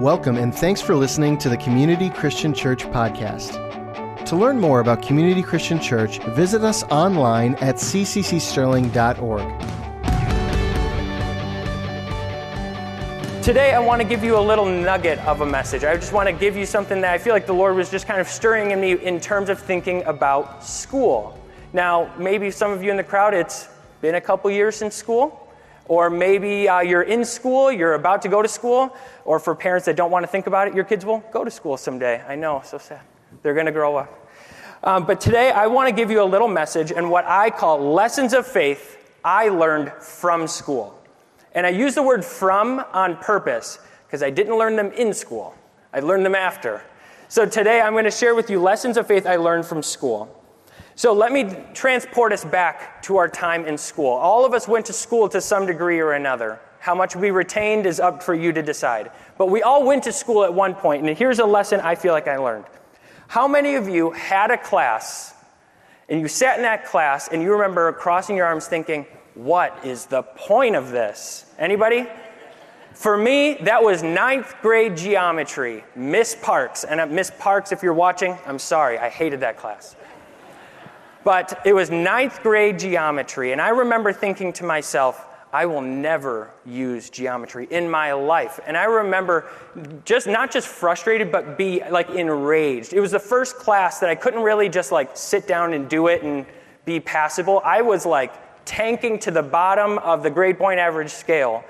Welcome and thanks for listening to the Community Christian Church podcast. To learn more about Community Christian Church, visit us online at cccsterling.org. Today, I want to give you a little nugget of a message. I just want to give you something that I feel like the Lord was just kind of stirring in me in terms of thinking about school. Now, maybe some of you in the crowd, it's been a couple years since school. Or maybe uh, you're in school, you're about to go to school, or for parents that don't want to think about it, your kids will go to school someday. I know, so sad. They're going to grow up. Um, but today, I want to give you a little message and what I call lessons of faith I learned from school. And I use the word from on purpose because I didn't learn them in school, I learned them after. So today, I'm going to share with you lessons of faith I learned from school. So let me transport us back to our time in school. All of us went to school to some degree or another. How much we retained is up for you to decide. But we all went to school at one point, and here's a lesson I feel like I learned. How many of you had a class, and you sat in that class, and you remember crossing your arms thinking, what is the point of this? Anybody? For me, that was ninth grade geometry, Miss Parks. And uh, Miss Parks, if you're watching, I'm sorry, I hated that class. But it was ninth grade geometry, and I remember thinking to myself, I will never use geometry in my life. And I remember just not just frustrated, but be like enraged. It was the first class that I couldn't really just like sit down and do it and be passable. I was like tanking to the bottom of the grade point average scale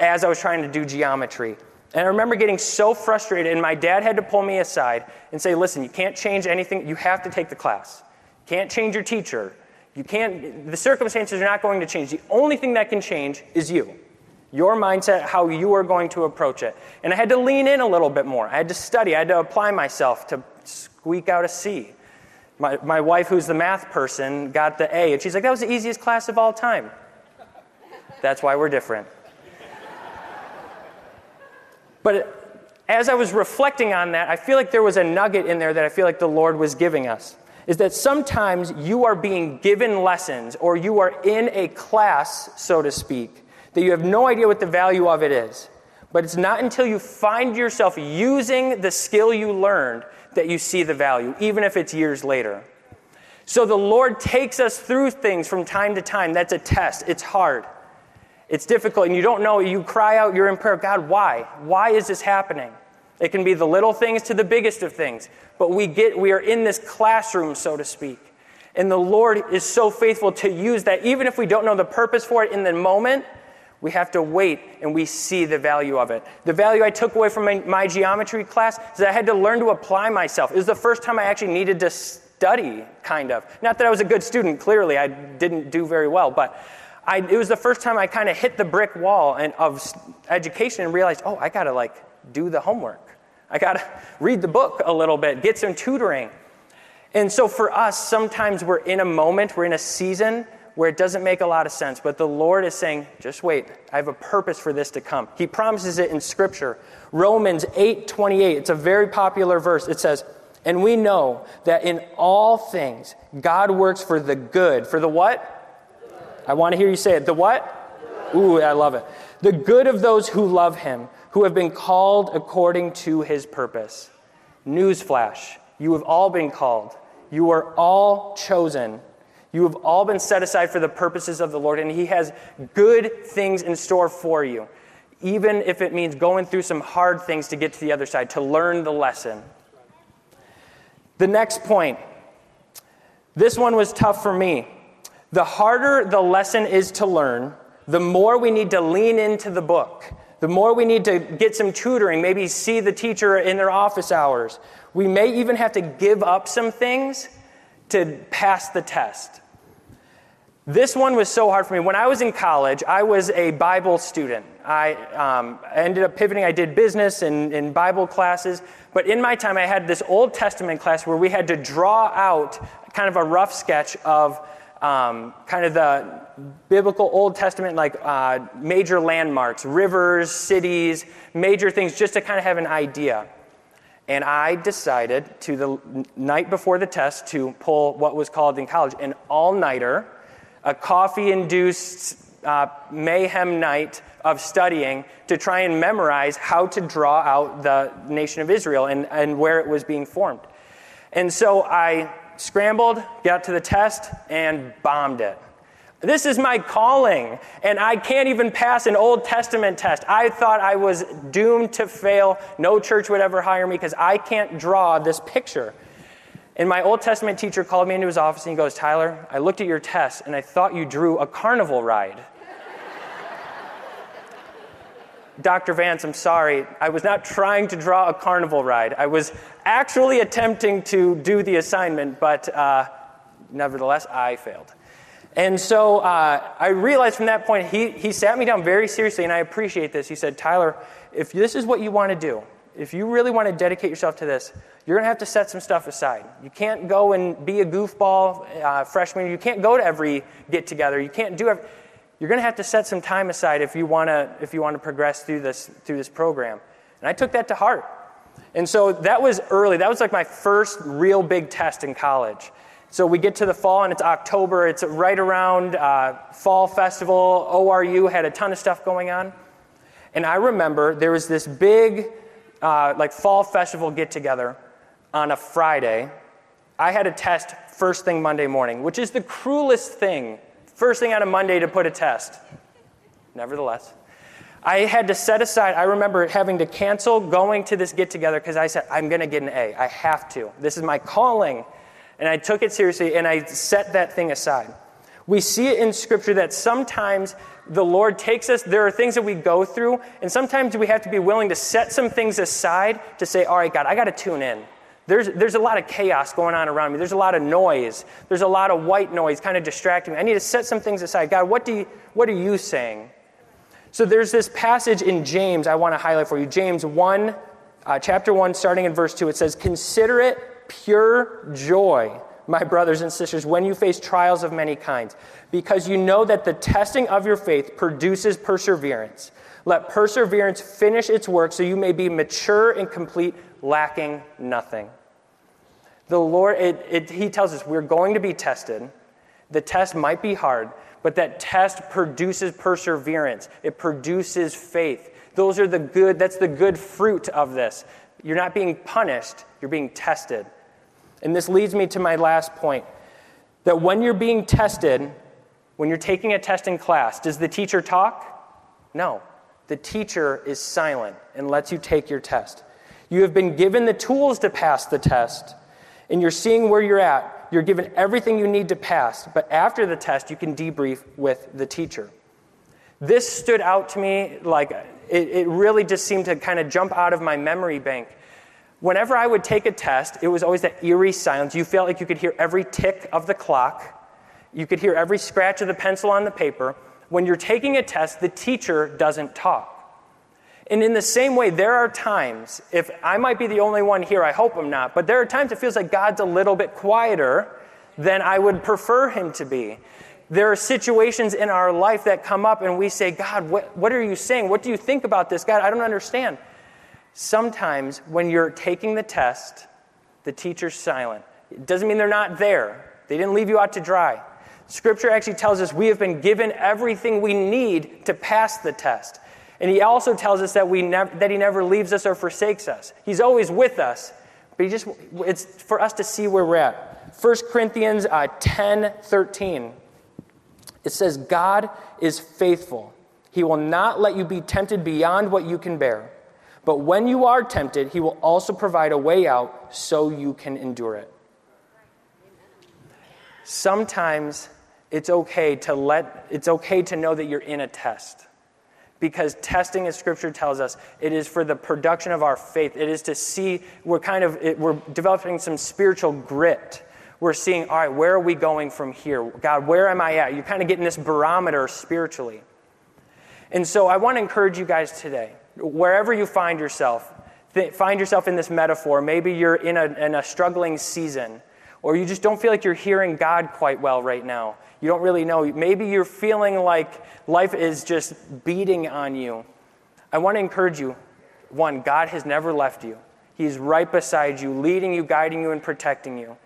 as I was trying to do geometry. And I remember getting so frustrated, and my dad had to pull me aside and say, Listen, you can't change anything. You have to take the class. Can't change your teacher. You can't, the circumstances are not going to change. The only thing that can change is you. Your mindset, how you are going to approach it. And I had to lean in a little bit more. I had to study. I had to apply myself to squeak out a C. My, my wife, who's the math person, got the A, and she's like, that was the easiest class of all time. That's why we're different. But as I was reflecting on that, I feel like there was a nugget in there that I feel like the Lord was giving us is that sometimes you are being given lessons or you are in a class, so to speak, that you have no idea what the value of it is. But it's not until you find yourself using the skill you learned that you see the value, even if it's years later. So the Lord takes us through things from time to time. That's a test. It's hard. It's difficult, and you don't know. You cry out, you're in prayer God, why? Why is this happening? It can be the little things to the biggest of things. But we get we are in this classroom, so to speak. And the Lord is so faithful to use that even if we don't know the purpose for it in the moment, we have to wait and we see the value of it. The value I took away from my, my geometry class is that I had to learn to apply myself. It was the first time I actually needed to study, kind of. Not that I was a good student, clearly, I didn't do very well, but I, it was the first time I kind of hit the brick wall and, of education and realized, oh, I got to like do the homework. I got to read the book a little bit, get some tutoring. And so for us, sometimes we're in a moment, we're in a season where it doesn't make a lot of sense, but the Lord is saying, just wait, I have a purpose for this to come. He promises it in Scripture. Romans 8 28, it's a very popular verse. It says, And we know that in all things, God works for the good. For the what? I want to hear you say it. The what? Ooh, I love it. The good of those who love Him who have been called according to his purpose. Newsflash you have all been called, you are all chosen. You have all been set aside for the purposes of the Lord, and He has good things in store for you, even if it means going through some hard things to get to the other side, to learn the lesson. The next point this one was tough for me. The harder the lesson is to learn, the more we need to lean into the book the more we need to get some tutoring, maybe see the teacher in their office hours. We may even have to give up some things to pass the test. This one was so hard for me. When I was in college, I was a Bible student. I um, ended up pivoting. I did business and, and Bible classes. But in my time, I had this Old Testament class where we had to draw out kind of a rough sketch of um, kind of the biblical Old Testament, like uh, major landmarks, rivers, cities, major things, just to kind of have an idea. And I decided to the night before the test to pull what was called in college an all nighter, a coffee induced uh, mayhem night of studying to try and memorize how to draw out the nation of Israel and, and where it was being formed. And so I scrambled, got to the test, and bombed it. This is my calling, and I can't even pass an Old Testament test. I thought I was doomed to fail. No church would ever hire me because I can't draw this picture. And my Old Testament teacher called me into his office and he goes, Tyler, I looked at your test and I thought you drew a carnival ride. Dr. Vance, I'm sorry. I was not trying to draw a carnival ride. I was actually attempting to do the assignment, but uh, nevertheless, I failed. And so uh, I realized from that point, he, he sat me down very seriously, and I appreciate this. He said, Tyler, if this is what you want to do, if you really want to dedicate yourself to this, you're going to have to set some stuff aside. You can't go and be a goofball uh, freshman. You can't go to every get together. You can't do every, You're going to have to set some time aside if you want to if you want to progress through this through this program. And I took that to heart. And so that was early. That was like my first real big test in college. So we get to the fall and it's October. It's right around uh, fall festival. ORU had a ton of stuff going on. And I remember there was this big uh, like fall festival get together on a Friday. I had a test first thing Monday morning, which is the cruelest thing, first thing on a Monday to put a test. Nevertheless, I had to set aside, I remember having to cancel going to this get together because I said, I'm going to get an A. I have to. This is my calling. And I took it seriously and I set that thing aside. We see it in Scripture that sometimes the Lord takes us, there are things that we go through, and sometimes we have to be willing to set some things aside to say, All right, God, I got to tune in. There's, there's a lot of chaos going on around me. There's a lot of noise. There's a lot of white noise kind of distracting me. I need to set some things aside. God, what, do you, what are you saying? So there's this passage in James I want to highlight for you. James 1, uh, chapter 1, starting in verse 2. It says, Consider it pure joy, my brothers and sisters, when you face trials of many kinds, because you know that the testing of your faith produces perseverance. Let perseverance finish its work so you may be mature and complete, lacking nothing. The Lord, it, it, He tells us we're going to be tested. The test might be hard, but that test produces perseverance, it produces faith. Those are the good, that's the good fruit of this. You're not being punished, you're being tested. And this leads me to my last point that when you're being tested, when you're taking a test in class, does the teacher talk? No. The teacher is silent and lets you take your test. You have been given the tools to pass the test, and you're seeing where you're at. You're given everything you need to pass, but after the test, you can debrief with the teacher. This stood out to me like it, it really just seemed to kind of jump out of my memory bank whenever I would take a test, it was always that eerie silence. You felt like you could hear every tick of the clock, you could hear every scratch of the pencil on the paper. When you're taking a test, the teacher doesn't talk. And in the same way, there are times, if I might be the only one here, I hope I'm not, but there are times it feels like God's a little bit quieter than I would prefer him to be. There are situations in our life that come up and we say, God, what, what are you saying? What do you think about this? God, I don't understand. Sometimes when you're taking the test, the teacher's silent. It doesn't mean they're not there, they didn't leave you out to dry. Scripture actually tells us we have been given everything we need to pass the test. And he also tells us that, we nev- that he never leaves us or forsakes us. He's always with us, but he just, it's for us to see where we're at. 1 Corinthians uh, 10 13. It says, God is faithful. He will not let you be tempted beyond what you can bear. But when you are tempted, he will also provide a way out so you can endure it. Sometimes it's okay to let it's okay to know that you're in a test. Because testing, as Scripture tells us, it is for the production of our faith. It is to see we're kind of it, we're developing some spiritual grit. We're seeing, all right, where are we going from here? God, where am I at? You're kind of getting this barometer spiritually. And so I want to encourage you guys today wherever you find yourself, th- find yourself in this metaphor. Maybe you're in a, in a struggling season, or you just don't feel like you're hearing God quite well right now. You don't really know. Maybe you're feeling like life is just beating on you. I want to encourage you one, God has never left you, He's right beside you, leading you, guiding you, and protecting you.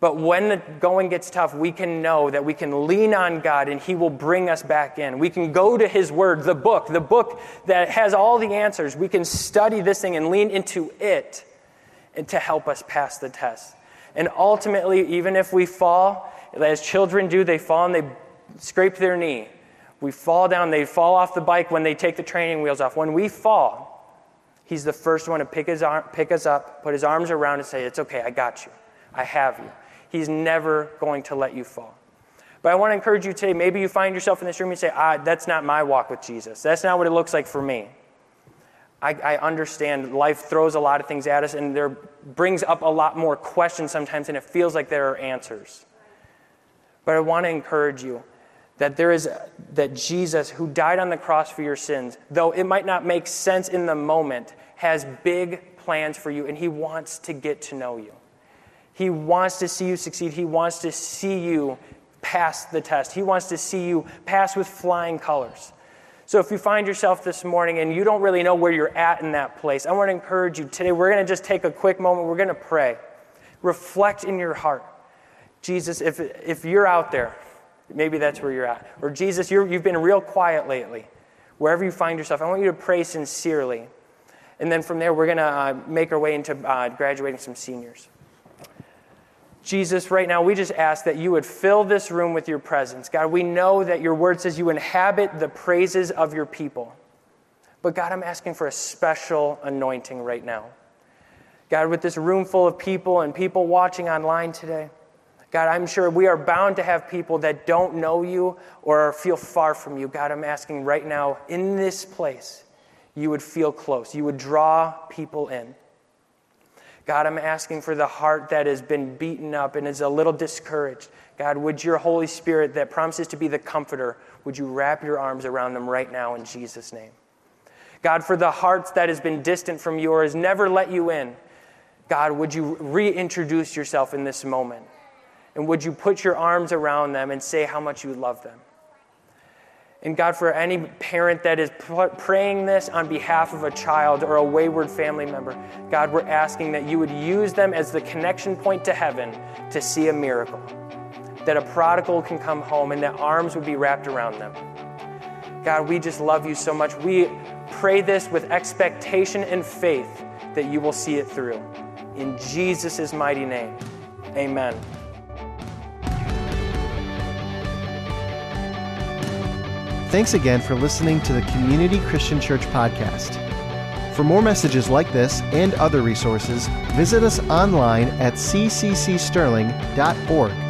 But when the going gets tough, we can know that we can lean on God and He will bring us back in. We can go to His Word, the book, the book that has all the answers. We can study this thing and lean into it and to help us pass the test. And ultimately, even if we fall, as children do, they fall and they scrape their knee. We fall down, they fall off the bike when they take the training wheels off. When we fall, He's the first one to pick, his arm, pick us up, put his arms around and say, It's okay, I got you. I have you. He's never going to let you fall. But I want to encourage you today. Maybe you find yourself in this room and say, ah, That's not my walk with Jesus. That's not what it looks like for me. I, I, understand life throws a lot of things at us and there brings up a lot more questions sometimes, and it feels like there are answers. But I want to encourage you that there is that Jesus, who died on the cross for your sins, though it might not make sense in the moment, has big plans for you, and He wants to get to know you. He wants to see you succeed. He wants to see you pass the test. He wants to see you pass with flying colors. So if you find yourself this morning and you don't really know where you're at in that place, I want to encourage you today. We're going to just take a quick moment. We're going to pray. Reflect in your heart. Jesus, if, if you're out there, maybe that's where you're at. Or Jesus, you have been real quiet lately. Wherever you find yourself, I want you to pray sincerely. And then from there, we're going to uh, make our way into uh, graduating some seniors. Jesus, right now, we just ask that you would fill this room with your presence. God, we know that your word says you inhabit the praises of your people. But God, I'm asking for a special anointing right now. God, with this room full of people and people watching online today, God, I'm sure we are bound to have people that don't know you or feel far from you. God, I'm asking right now in this place, you would feel close, you would draw people in. God, I'm asking for the heart that has been beaten up and is a little discouraged. God, would your Holy Spirit that promises to be the comforter, would you wrap your arms around them right now in Jesus' name? God, for the hearts that has been distant from yours, never let you in. God, would you reintroduce yourself in this moment? And would you put your arms around them and say how much you love them? And God, for any parent that is praying this on behalf of a child or a wayward family member, God, we're asking that you would use them as the connection point to heaven to see a miracle. That a prodigal can come home and that arms would be wrapped around them. God, we just love you so much. We pray this with expectation and faith that you will see it through. In Jesus' mighty name, amen. Thanks again for listening to the Community Christian Church podcast. For more messages like this and other resources, visit us online at cccsterling.org.